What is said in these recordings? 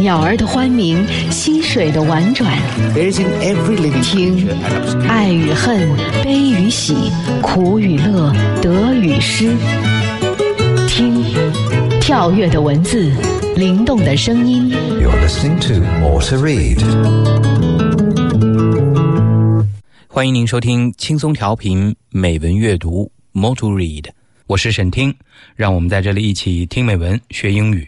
鸟儿的欢鸣，溪水的婉转。听，爱与恨，悲与喜，苦与乐，得与失。听，跳跃的文字，灵动的声音。You're listening to More to Read。欢迎您收听轻松调频美文阅读 More to Read，我是沈听，让我们在这里一起听美文学英语。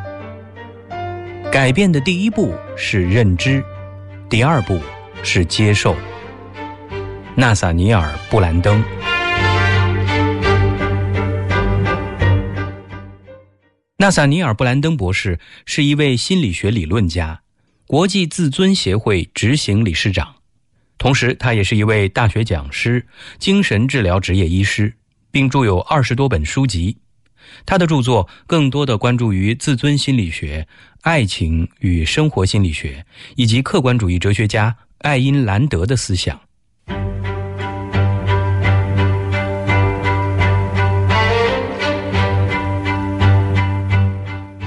改变的第一步是认知，第二步是接受。纳萨尼尔·布兰登。纳萨尼尔·布兰登博士是一位心理学理论家，国际自尊协会执行理事长。同时，他也是一位大学讲师、精神治疗职业医师，并著有二十多本书籍。他的著作更多的关注于自尊心理学、爱情与生活心理学，以及客观主义哲学家爱因兰德的思想。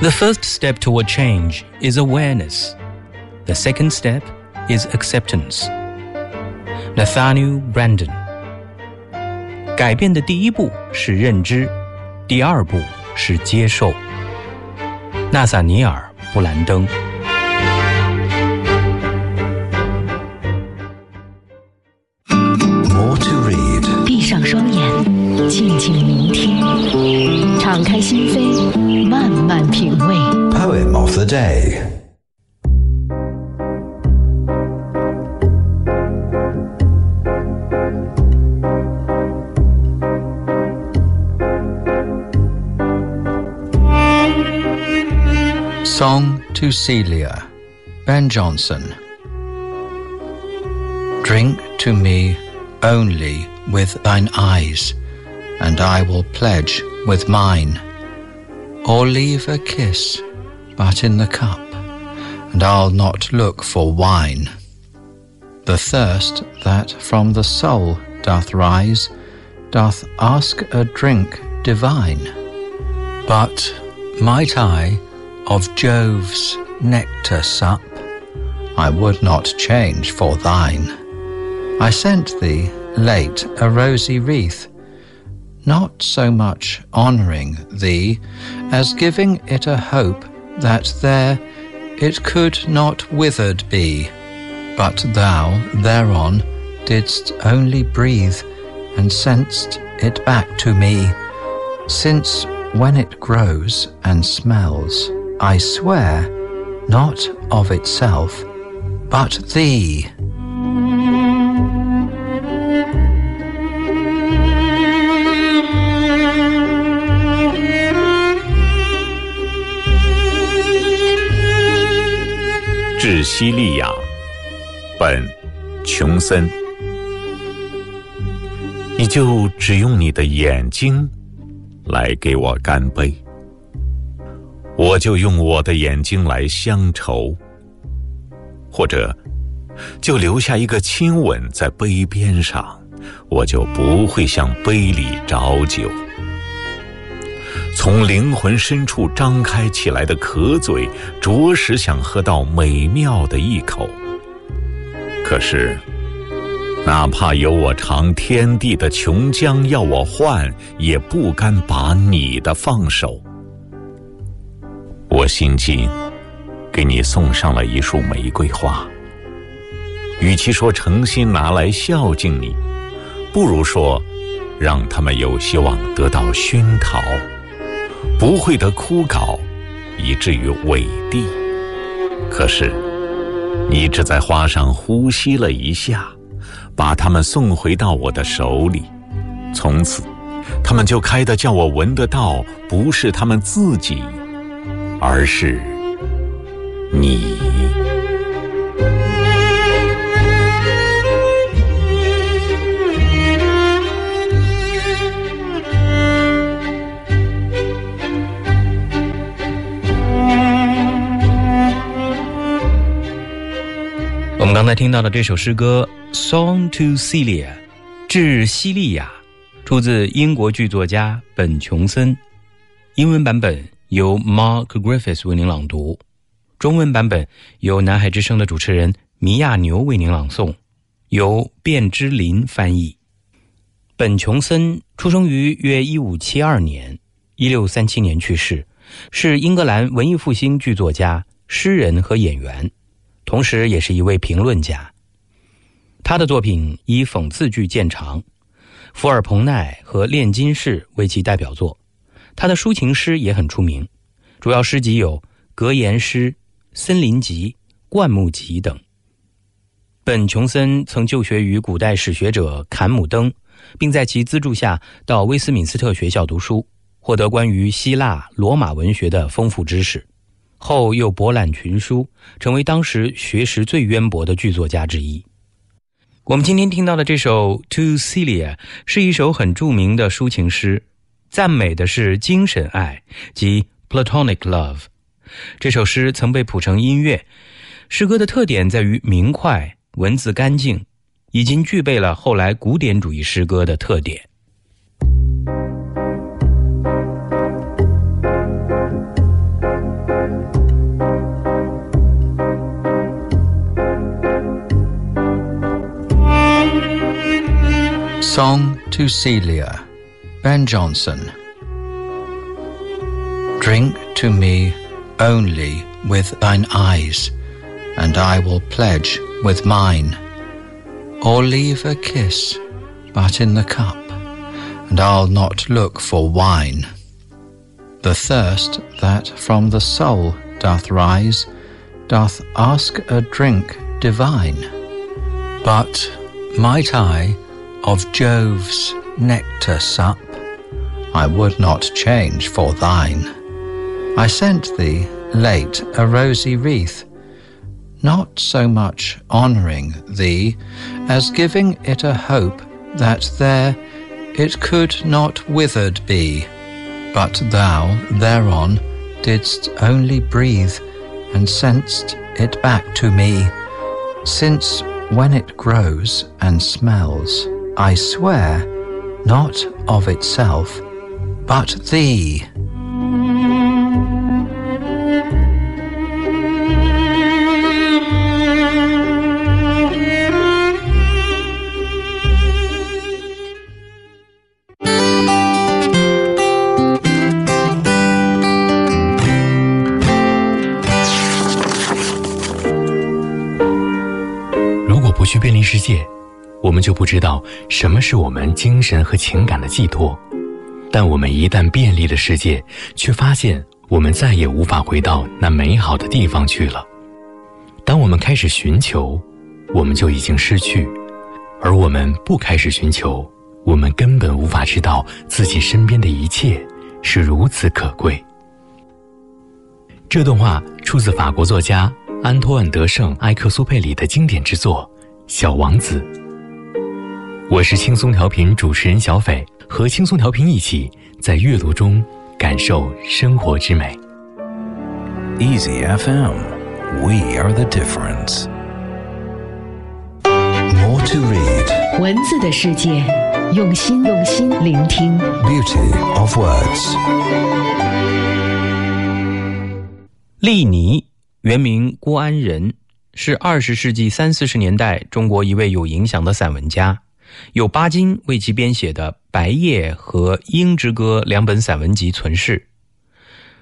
The first step toward change is awareness. The second step is acceptance. Nathaniel Branden。改变的第一步是认知。第二步是接受。纳萨尼尔·布兰登。To Celia, Ben Jonson. Drink to me only with thine eyes, and I will pledge with mine. Or leave a kiss but in the cup, and I'll not look for wine. The thirst that from the soul doth rise, doth ask a drink divine. But might I of Jove's nectar sup, I would not change for thine. I sent thee late a rosy wreath, not so much honouring thee as giving it a hope that there it could not withered be. But thou thereon didst only breathe and sent'st it back to me, since when it grows and smells, I swear, not of itself, but thee. 致西利亚，本·琼森，你就只用你的眼睛来给我干杯，我就用我的眼睛来乡愁，或者就留下一个亲吻在杯边上，我就不会向杯里找酒。从灵魂深处张开起来的渴嘴，着实想喝到美妙的一口。可是，哪怕有我尝天地的琼浆要我换，也不甘把你的放手。我心急，给你送上了一束玫瑰花。与其说诚心拿来孝敬你，不如说，让他们有希望得到熏陶。不会得枯槁，以至于萎地。可是，你只在花上呼吸了一下，把它们送回到我的手里，从此，它们就开得叫我闻得到，不是它们自己，而是你。我们刚才听到的这首诗歌 song to celia 至西利亚出自英国剧作家本琼森。英文版本由 Mark Griffiths 为您朗读，中文版本由南海之声的主持人米亚牛为您朗诵，由卞之琳翻译。本·琼森出生于约1572年，1637年去世，是英格兰文艺复兴剧作家、诗人和演员。同时，也是一位评论家。他的作品以讽刺剧见长，《福尔彭奈》和《炼金士》为其代表作。他的抒情诗也很出名，主要诗集有《格言诗》《森林集》《灌木集》等。本·琼森曾就学于古代史学者坎姆登，并在其资助下到威斯敏斯特学校读书，获得关于希腊、罗马文学的丰富知识。后又博览群书，成为当时学识最渊博的剧作家之一。我们今天听到的这首《To Celia》是一首很著名的抒情诗，赞美的是精神爱即 Platonic Love。这首诗曾被谱成音乐，诗歌的特点在于明快，文字干净，已经具备了后来古典主义诗歌的特点。Song to Celia, Ben Jonson. Drink to me only with thine eyes, and I will pledge with mine. Or leave a kiss but in the cup, and I'll not look for wine. The thirst that from the soul doth rise, doth ask a drink divine. But might I of Jove's nectar sup, I would not change for thine. I sent thee late a rosy wreath, not so much honouring thee as giving it a hope that there it could not withered be, but thou thereon didst only breathe and sent'st it back to me, since when it grows and smells, I swear, not of itself, but thee. 如果不去便利世界。我们就不知道什么是我们精神和情感的寄托，但我们一旦便利了世界，却发现我们再也无法回到那美好的地方去了。当我们开始寻求，我们就已经失去；而我们不开始寻求，我们根本无法知道自己身边的一切是如此可贵。这段话出自法国作家安托万·德圣埃克苏佩里的经典之作《小王子》。我是轻松调频主持人小斐，和轻松调频一起在阅读中感受生活之美。Easy FM, we are the difference. More to read. 文字的世界，用心用心聆听。Beauty of words. 利尼，原名郭安仁，是二十世纪三四十年代中国一位有影响的散文家。有巴金为其编写的《白夜》和《鹰之歌》两本散文集存世。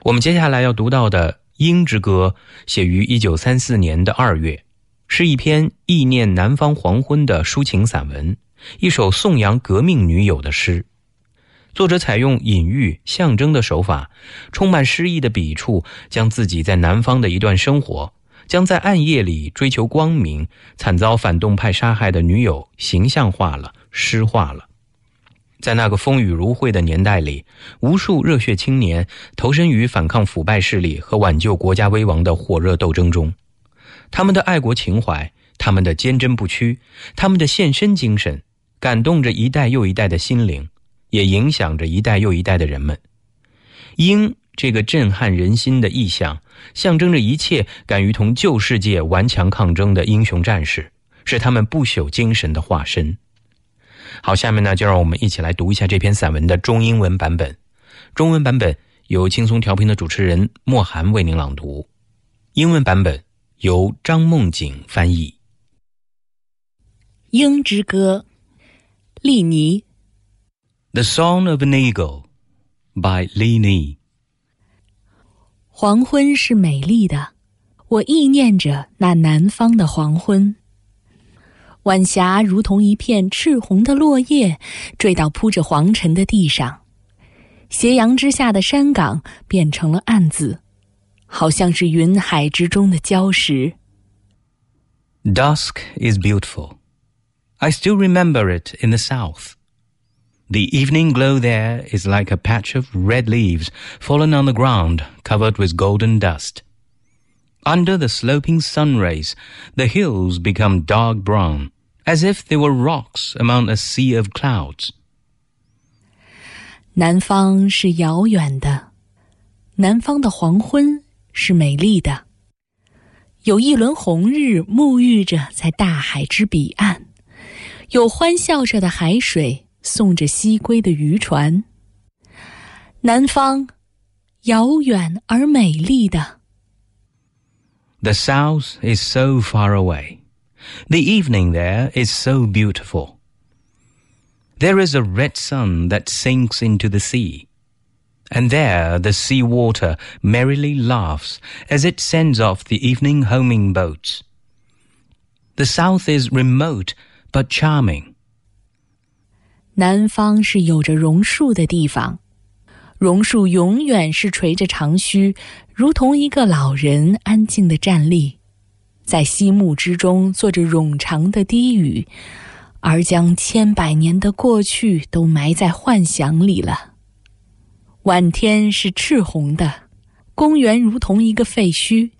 我们接下来要读到的《鹰之歌》写于一九三四年的二月，是一篇忆念南方黄昏的抒情散文，一首颂扬革命女友的诗。作者采用隐喻、象征的手法，充满诗意的笔触，将自己在南方的一段生活。将在暗夜里追求光明、惨遭反动派杀害的女友形象化了、诗化了。在那个风雨如晦的年代里，无数热血青年投身于反抗腐败势力和挽救国家危亡的火热斗争中。他们的爱国情怀、他们的坚贞不屈、他们的献身精神，感动着一代又一代的心灵，也影响着一代又一代的人们。鹰这个震撼人心的意象，象征着一切敢于同旧世界顽强抗争的英雄战士，是他们不朽精神的化身。好，下面呢，就让我们一起来读一下这篇散文的中英文版本。中文版本由轻松调频的主持人莫涵为您朗读，英文版本由张梦景翻译。《鹰之歌》，利尼。The Song of an Eagle by Li Ni。黄昏是美丽的，我意念着那南方的黄昏。晚霞如同一片赤红的落叶，坠到铺着黄尘的地上。斜阳之下的山岗变成了暗紫，好像是云海之中的礁石。Dusk is beautiful. I still remember it in the south. The evening glow there is like a patch of red leaves fallen on the ground, covered with golden dust. Under the sloping sun rays, the hills become dark brown, as if they were rocks among a sea of clouds. 南方是遥远的，南方的黄昏是美丽的。有一轮红日沐浴着在大海之彼岸，有欢笑着的海水 送着西归的渔船。南方，遥远而美丽的。The south is so far away. The evening there is so beautiful. There is a red sun that sinks into the sea. And there the sea water merrily laughs as it sends off the evening homing boats. The south is remote but charming. 南方是有着榕树的地方，榕树永远是垂着长须，如同一个老人安静的站立，在溪木之中做着冗长的低语。而将千百年的过去都埋在幻想里了。晚天是赤红的，公园如同一个废墟。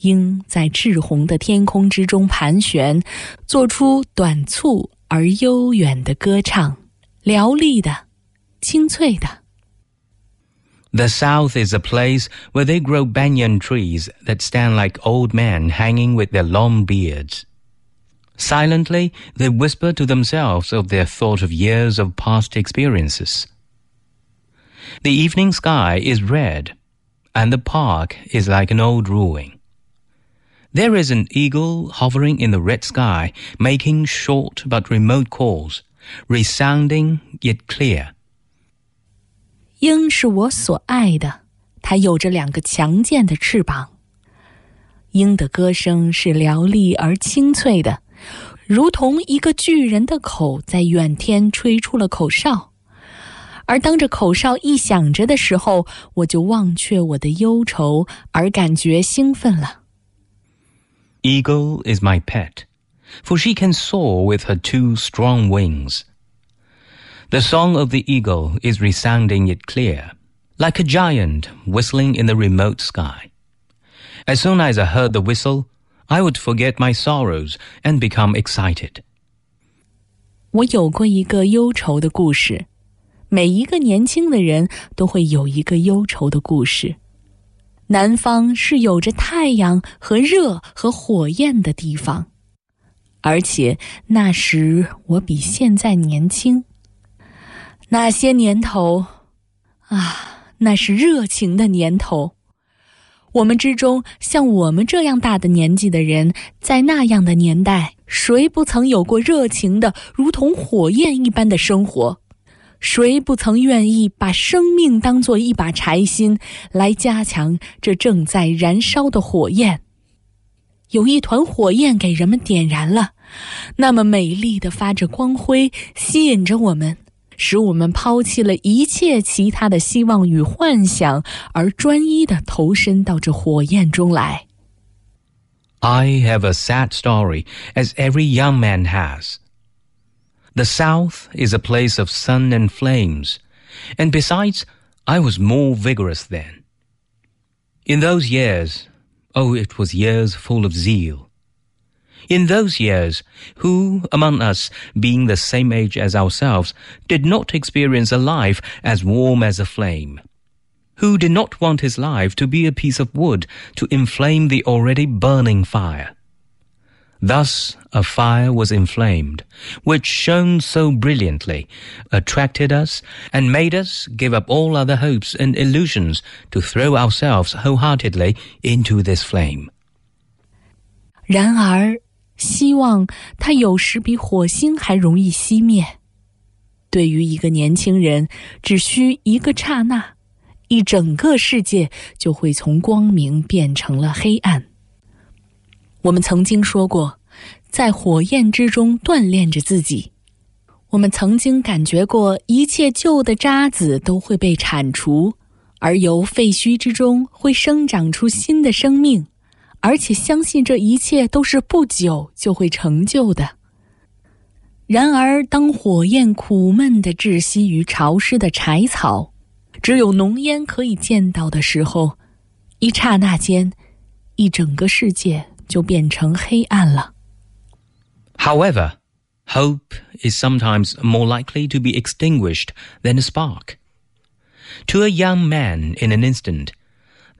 鹰在赤红的天空之中盘旋，做出短促而悠远的歌唱，嘹丽的，清脆的。The South is a place where they grow banyan trees that stand like old men hanging with their long beards. Silently, they whisper to themselves of their thought of years of past experiences. The evening sky is red, and the park is like an old ruin. There is an eagle hovering in the red sky, making short but remote calls, resounding yet clear. 鹰是我所爱的，它有着两个强健的翅膀。鹰的歌声是嘹丽而清脆的，如同一个巨人的口在远天吹出了口哨，而当这口哨一响着的时候，我就忘却我的忧愁，而感觉兴奋了。 Eagle is my pet, for she can soar with her two strong wings. The song of the eagle is resounding yet clear, like a giant whistling in the remote sky. As soon as I heard the whistle, I would forget my sorrows and become excited. 我有过一个忧愁的故事，每一个年轻的人都会有一个忧愁的故事。 南方是有着太阳和热和火焰的地方，而且那时我比现在年轻。那些年头，啊，那是热情的年头。我们之中，像我们这样大的年纪的人，在那样的年代，谁不曾有过热情的如同火焰一般的生活？谁不曾愿意把生命当做一把柴薪，来加强这正在燃烧的火焰？有一团火焰给人们点燃了，那么美丽的发着光辉，吸引着我们。使我们抛弃了一切其他的希望与幻想，而专一的投身到这火焰中来。I have a sad story, as every young man has. The South is a place of sun and flames, and besides, I was more vigorous then. In those years, oh, it was years full of zeal. In those years, who among us, being the same age as ourselves, did not experience a life as warm as a flame? who did not want his life to be a piece of wood to inflame the already burning fire. Thus a fire was inflamed, which shone so brilliantly, attracted us, and made us give up all other hopes and illusions to throw ourselves wholeheartedly into this flame. 然而，希望它有时比火星还容易熄灭。对于一个年轻人，只需一个刹那，一整个世界就会从光明变成了黑暗。 我们曾经说过，在火焰之中锻炼着自己。我们曾经感觉过，一切旧的渣子都会被铲除，而由废墟之中会生长出新的生命。而且相信这一切都是不久就会成就的。然而，当火焰苦闷的窒息于潮湿的柴草，只有浓烟可以见到的时候，一刹那间，一整个世界就变成黑暗了。However, hope is sometimes more likely to be extinguished than a spark. To a young man, in an instant,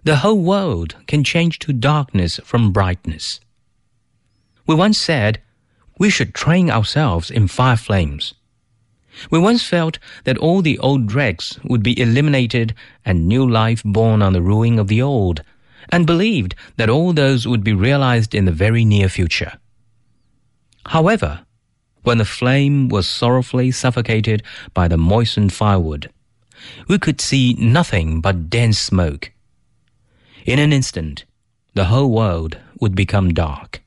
the whole world can change to darkness from brightness. We once said we should train ourselves in fire flames. We once felt that all the old dregs would be eliminated and new life born on the ruin of the old, and believed that all those would be realized in the very near future. However, when the flame was sorrowfully suffocated by the moistened firewood, we could see nothing but dense smoke. In an instant, the whole world would become dark.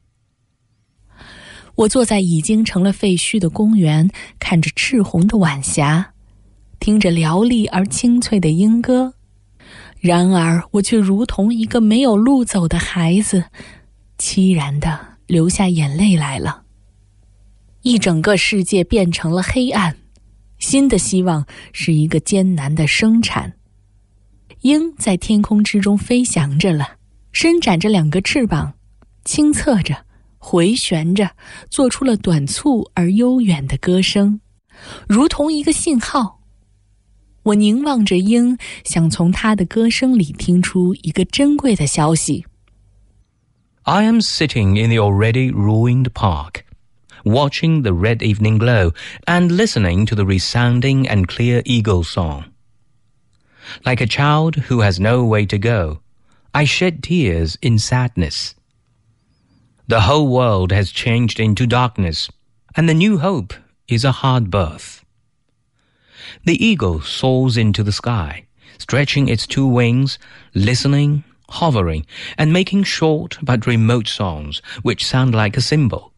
我坐在已经成了废墟的公园，看着赤红的晚霞，听着嘹丽而清脆的鹰歌，然而，我却如同一个没有路走的孩子，凄然的流下眼泪来了。一整个世界变成了黑暗，新的希望是一个艰难的生产。鹰在天空之中飞翔着了，伸展着两个翅膀，清侧着，回旋着，做出了短促而悠远的歌声，如同一个信号。我凝望着鹰，想从它的歌声里听出一个珍贵的消息。I am sitting in the already ruined park, watching the red evening glow and listening to the resounding and clear eagle song. Like a child who has no way to go, I shed tears in sadness. The whole world has changed into darkness, and the new hope is a hard birth. The eagle soars into the sky, stretching its two wings, listening, hovering, and making short but remote songs which sound like a symbol.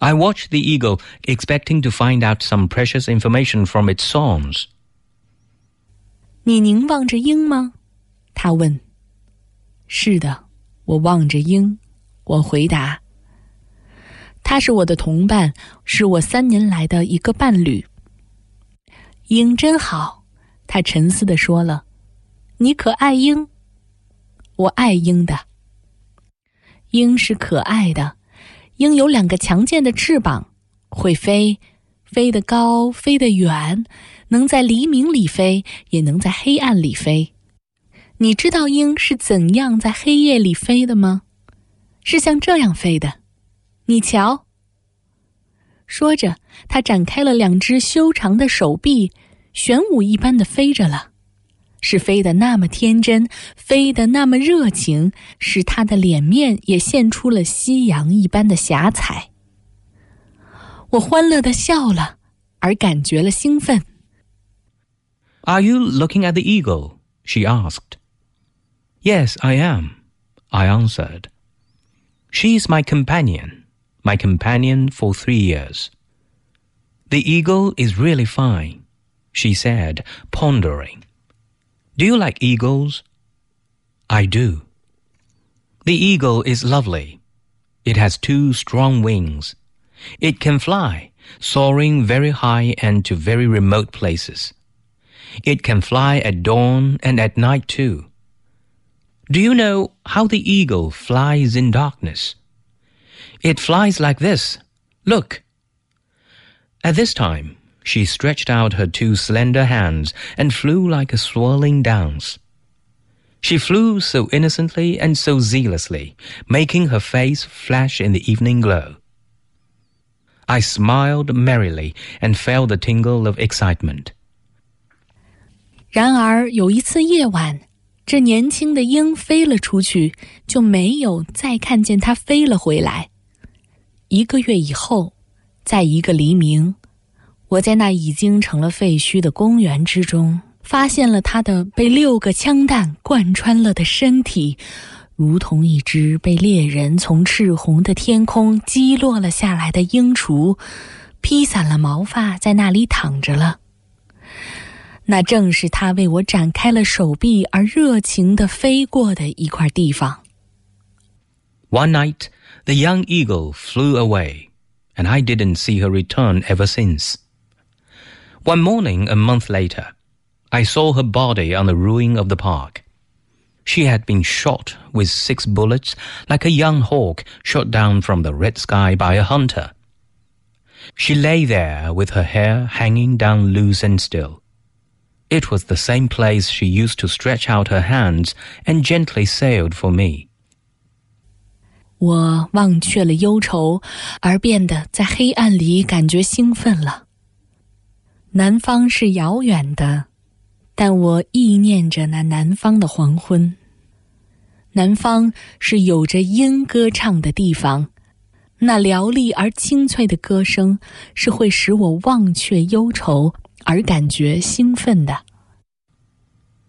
I watch the eagle, expecting to find out some precious information from its songs. 你凝望着鹰吗？他问。是的，我望着鹰。我回答。他是我的同伴，是我三年来的一个伴侣。 鹰真好，他沉思的说了。你可爱鹰？我爱鹰的。鹰是可爱的，鹰有两个强健的翅膀，会飞，飞得高，飞得远。能在黎明里飞，也能在黑暗里飞。你知道鹰是怎样在黑夜里飞的吗？是像这样飞的。你瞧。说着，他展开了两只修长的手臂，玄武一般的飞着了。是飞得那么天真，飞得那么热情，使他的脸面也现出了夕阳一般的霞彩。我欢乐的笑了，而感觉了兴奋。Are you looking at the eagle? she asked. Yes, I am, I answered. She is my companion, my companion for three years. The eagle is really fine, she said, pondering. Do you like eagles? I do. The eagle is lovely. It has two strong wings. It can fly, soaring very high and to very remote places. It can fly at dawn and at night too. Do you know how the eagle flies in darkness? It flies like this. Look. At this time, she stretched out her two slender hands and flew like a swirling dance. She flew so innocently and so zealously, making her face flash in the evening glow. I smiled merrily and felt the tingle of excitement. 然而有一次夜晚，这年轻的鹰飞了出去，就没有再看见它飞了回来。 一个月以后，在一个黎明，我在那已经成了废墟的公园之中，发现了他的被六个枪弹贯穿了的身体，如同一只被猎人从赤红的天空击落了下来的鹰雏，披散了毛发，在那里躺着了。那正是他为我展开了手臂而热情地飞过的一块地方。One night, the young eagle flew away, and I didn't see her return ever since. One morning, a month later, I saw her body on the ruin of the park. She had been shot with six bullets like a young hawk shot down from the red sky by a hunter. She lay there with her hair hanging down loose and still. It was the same place she used to stretch out her hands and gently sailed for me. 我忘却了忧愁，而变得在黑暗里感觉兴奋了。南方是遥远的，但我意念着那南方的黄昏。南方是有着鹰歌唱的地方，那嘹丽而清脆的歌声是会使我忘却忧愁而感觉兴奋的。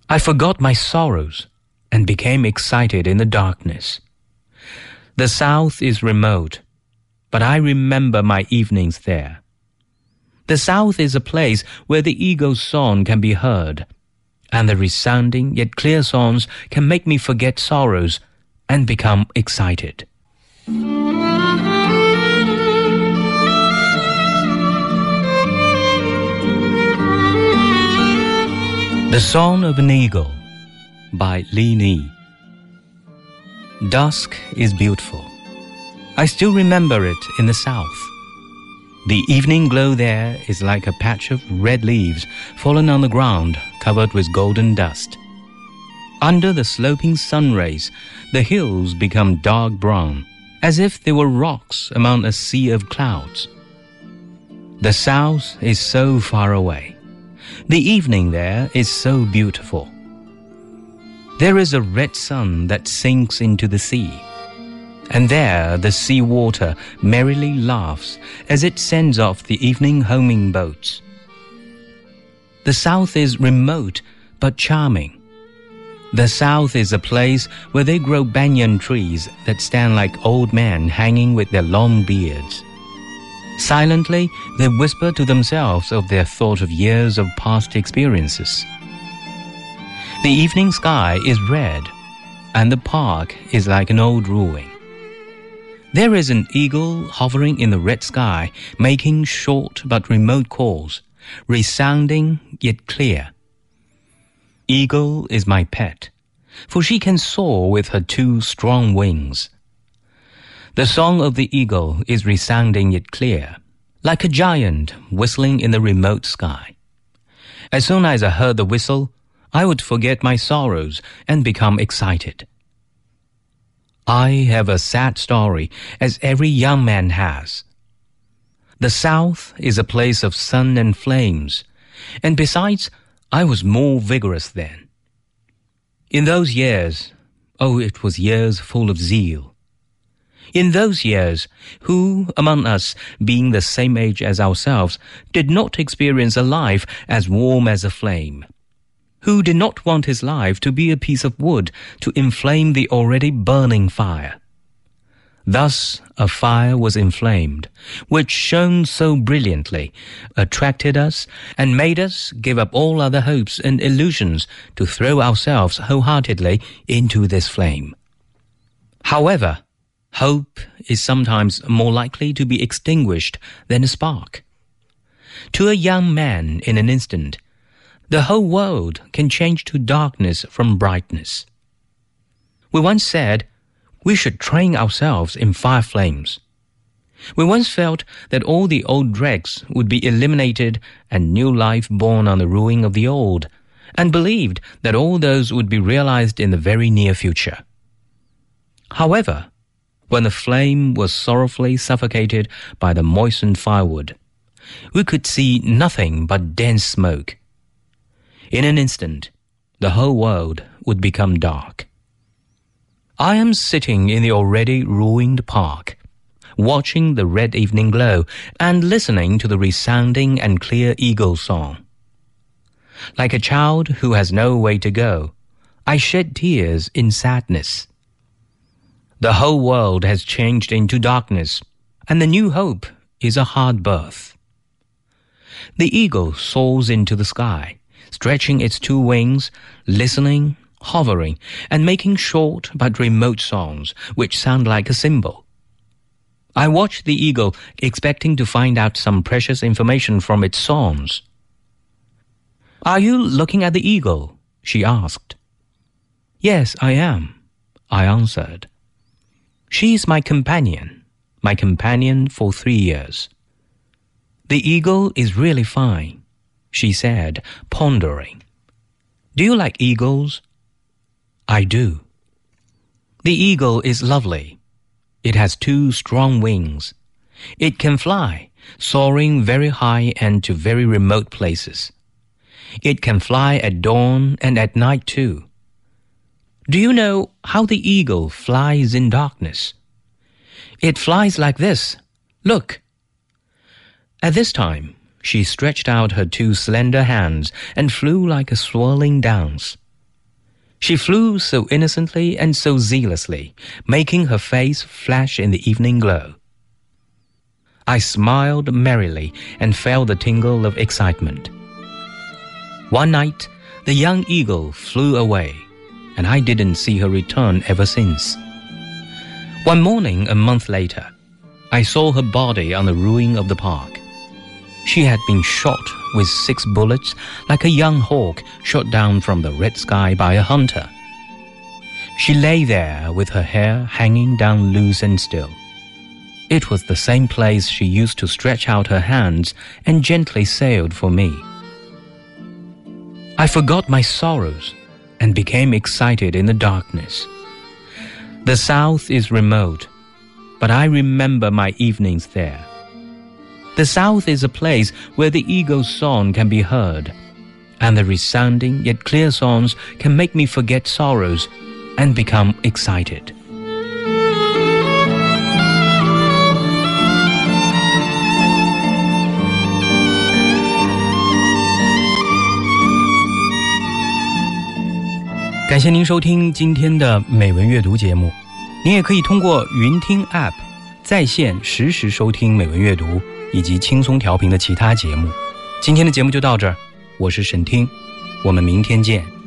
I forgot my sorrows and became excited in the darkness. The South is remote, but I remember my evenings there. The South is a place where the eagle's song can be heard, and the resounding yet clear songs can make me forget sorrows and become excited. The Song of an Eagle by Li Ni. Dusk is beautiful. I still remember it in the south. The evening glow there is like a patch of red leaves fallen on the ground covered with golden dust. Under the sloping sun rays, the hills become dark brown, as if they were rocks among a sea of clouds. The south is so far away. The evening there is so beautiful. There is a red sun that sinks into the sea. And there the sea water merrily laughs as it sends off the evening homing boats. The south is remote but charming. The south is a place where they grow banyan trees that stand like old men hanging with their long beards. Silently, they whisper to themselves of their thought of years of past experiences. The evening sky is red, and the park is like an old ruin. There is an eagle hovering in the red sky, making short but remote calls, resounding yet clear. Eagle is my pet, for she can soar with her two strong wings. The song of the eagle is resounding yet clear, like a giant whistling in the remote sky. As soon as I heard the whistle, I would forget my sorrows and become excited. I have a sad story, as every young man has. The South is a place of sun and flames, and besides, I was more vigorous then. In those years, oh, it was years full of zeal. In those years, who among us, being the same age as ourselves, did not experience a life as warm as a flame? Who did not want his life to be a piece of wood to inflame the already burning fire? Thus a fire was inflamed, which shone so brilliantly, attracted us, and made us give up all other hopes and illusions to throw ourselves wholeheartedly into this flame. However, Hope is sometimes more likely to be extinguished than a spark. To a young man in an instant, the whole world can change to darkness from brightness. We once said we should train ourselves in fire flames. We once felt that all the old dregs would be eliminated and new life born on the ruin of the old, and believed that all those would be realized in the very near future. However, when the flame was sorrowfully suffocated by the moistened firewood, we could see nothing but dense smoke. In an instant, the whole world would become dark. I am sitting in the already ruined park, watching the red evening glow and listening to the resounding and clear eagle song. Like a child who has no way to go, I shed tears in sadness. The whole world has changed into darkness, and the new hope is a hard birth. The eagle soars into the sky, stretching its two wings, listening, hovering, and making short but remote songs which sound like a symbol. I watch the eagle, expecting to find out some precious information from its songs. Are you looking at the eagle? she asked. Yes, I am, I answered. She is my companion, my companion for three years. The eagle is really fine, she said, pondering. Do you like eagles? I do. The eagle is lovely. It has two strong wings. It can fly, soaring very high and to very remote places. It can fly at dawn and at night too. Do you know how the eagle flies in darkness? It flies like this. Look. At this time, she stretched out her two slender hands and flew like a swirling dance. She flew so innocently and so zealously, making her face flash in the evening glow. I smiled merrily and felt the tingle of excitement. One night, the young eagle flew away, and I didn't see her return ever since. One morning, a month later, I saw her body on the ruin of the park. She had been shot with six bullets like a young hawk shot down from the red sky by a hunter. She lay there with her hair hanging down loose and still. It was the same place she used to stretch out her hands and gently sailed for me. I forgot my sorrows and became excited in the darkness. The south is remote, but I remember my evenings there. The south is a place where the eagle's song can be heard, and the resounding yet clear songs can make me forget sorrows and become excited. 感谢您收听今天的美文阅读节目。您也可以通过云听 App 在线实时收听美文阅读 以及轻松调频的其他节目。今天的节目就到这儿，我是沈听，我们明天见。